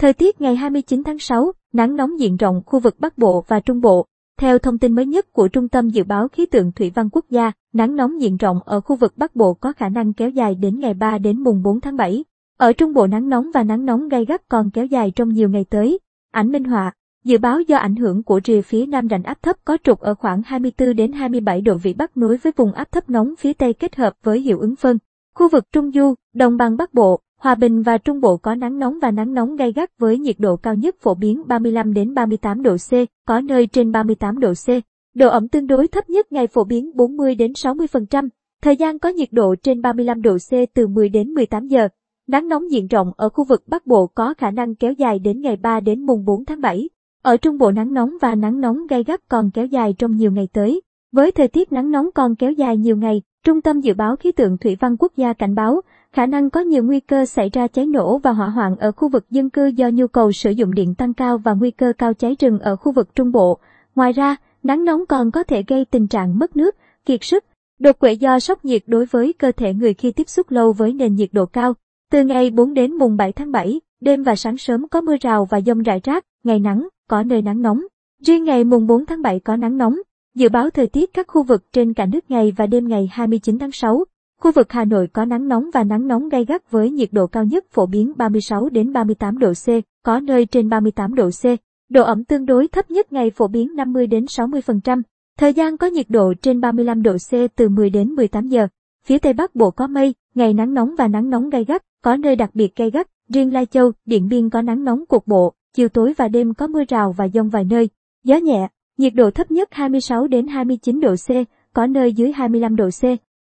Thời tiết ngày 29 tháng 6, nắng nóng diện rộng khu vực Bắc Bộ và Trung Bộ. Theo thông tin mới nhất của Trung tâm Dự báo Khí tượng Thủy văn Quốc gia, nắng nóng diện rộng ở khu vực Bắc Bộ có khả năng kéo dài đến ngày 3 đến mùng 4 tháng 7. Ở Trung Bộ nắng nóng và nắng nóng gay gắt còn kéo dài trong nhiều ngày tới. Ảnh minh họa Dự báo do ảnh hưởng của rìa phía nam rãnh áp thấp có trục ở khoảng 24 đến 27 độ vĩ Bắc nối với vùng áp thấp nóng phía Tây kết hợp với hiệu ứng phân. Khu vực Trung Du, Đồng bằng Bắc Bộ, Hòa Bình và Trung Bộ có nắng nóng và nắng nóng gay gắt với nhiệt độ cao nhất phổ biến 35 đến 38 độ C, có nơi trên 38 độ C. Độ ẩm tương đối thấp nhất ngày phổ biến 40 đến 60%. Thời gian có nhiệt độ trên 35 độ C từ 10 đến 18 giờ. Nắng nóng diện rộng ở khu vực Bắc Bộ có khả năng kéo dài đến ngày 3 đến mùng 4 tháng 7. Ở Trung Bộ nắng nóng và nắng nóng gay gắt còn kéo dài trong nhiều ngày tới. Với thời tiết nắng nóng còn kéo dài nhiều ngày, Trung tâm Dự báo Khí tượng Thủy văn Quốc gia cảnh báo, khả năng có nhiều nguy cơ xảy ra cháy nổ và hỏa hoạn ở khu vực dân cư do nhu cầu sử dụng điện tăng cao và nguy cơ cao cháy rừng ở khu vực Trung Bộ. Ngoài ra, nắng nóng còn có thể gây tình trạng mất nước, kiệt sức, đột quỵ do sốc nhiệt đối với cơ thể người khi tiếp xúc lâu với nền nhiệt độ cao. Từ ngày 4 đến mùng 7 tháng 7, đêm và sáng sớm có mưa rào và dông rải rác, ngày nắng, có nơi nắng nóng. Riêng ngày mùng 4 tháng 7 có nắng nóng. Dự báo thời tiết các khu vực trên cả nước ngày và đêm ngày 29 tháng 6. Khu vực Hà Nội có nắng nóng và nắng nóng gay gắt với nhiệt độ cao nhất phổ biến 36 đến 38 độ C, có nơi trên 38 độ C. Độ ẩm tương đối thấp nhất ngày phổ biến 50 đến 60%. Thời gian có nhiệt độ trên 35 độ C từ 10 đến 18 giờ. Phía Tây Bắc Bộ có mây, ngày nắng nóng và nắng nóng gay gắt, có nơi đặc biệt gay gắt. Riêng Lai Châu, Điện Biên có nắng nóng cục bộ, chiều tối và đêm có mưa rào và dông vài nơi. Gió nhẹ, nhiệt độ thấp nhất 26 đến 29 độ C, có nơi dưới 25 độ C.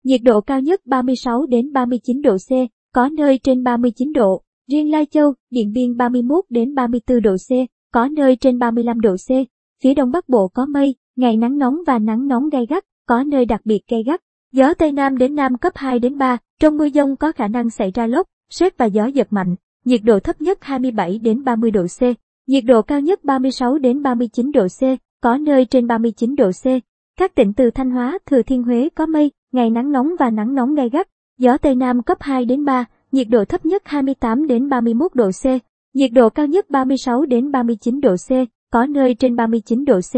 Nhiệt độ cao nhất 36 đến 39 độ C, có nơi trên 39 độ. Riêng Lai Châu, Điện Biên 31 đến 34 độ C, có nơi trên 35 độ C. Phía Đông Bắc Bộ có mây, ngày nắng nóng và nắng nóng gay gắt, có nơi đặc biệt gay gắt. Gió Tây Nam đến Nam cấp 2 đến 3, trong mưa dông có khả năng xảy ra lốc, sét và gió giật mạnh. Nhiệt độ thấp nhất 27 đến 30 độ C, nhiệt độ cao nhất 36 đến 39 độ C, có nơi trên 39 độ C. Các tỉnh từ Thanh Hóa, Thừa Thiên Huế có mây, ngày nắng nóng và nắng nóng gay gắt, gió Tây Nam cấp 2 đến 3, nhiệt độ thấp nhất 28 đến 31 độ C, nhiệt độ cao nhất 36 đến 39 độ C, có nơi trên 39 độ C.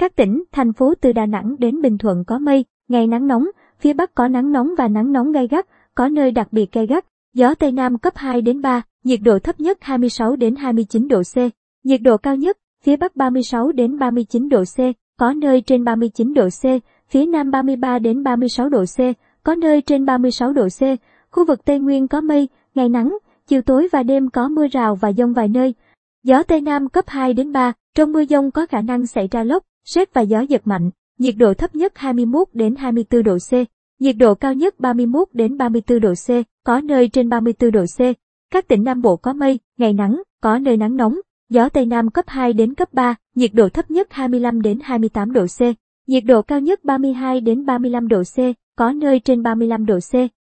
Các tỉnh, thành phố từ Đà Nẵng đến Bình Thuận có mây, ngày nắng nóng, phía Bắc có nắng nóng và nắng nóng gay gắt, có nơi đặc biệt gay gắt, gió Tây Nam cấp 2 đến 3, nhiệt độ thấp nhất 26 đến 29 độ C, nhiệt độ cao nhất, phía Bắc 36 đến 39 độ C, có nơi trên 39 độ C, phía Nam 33 đến 36 độ C, có nơi trên 36 độ C. Khu vực Tây Nguyên có mây, ngày nắng, chiều tối và đêm có mưa rào và dông vài nơi. Gió Tây Nam cấp 2 đến 3, trong mưa dông có khả năng xảy ra lốc, sét và gió giật mạnh. Nhiệt độ thấp nhất 21 đến 24 độ C, nhiệt độ cao nhất 31 đến 34 độ C, có nơi trên 34 độ C. Các tỉnh Nam Bộ có mây, ngày nắng, có nơi nắng nóng, gió Tây Nam cấp 2 đến cấp 3, nhiệt độ thấp nhất 25 đến 28 độ C, nhiệt độ cao nhất 32 đến 35 độ C, có nơi trên 35 độ C.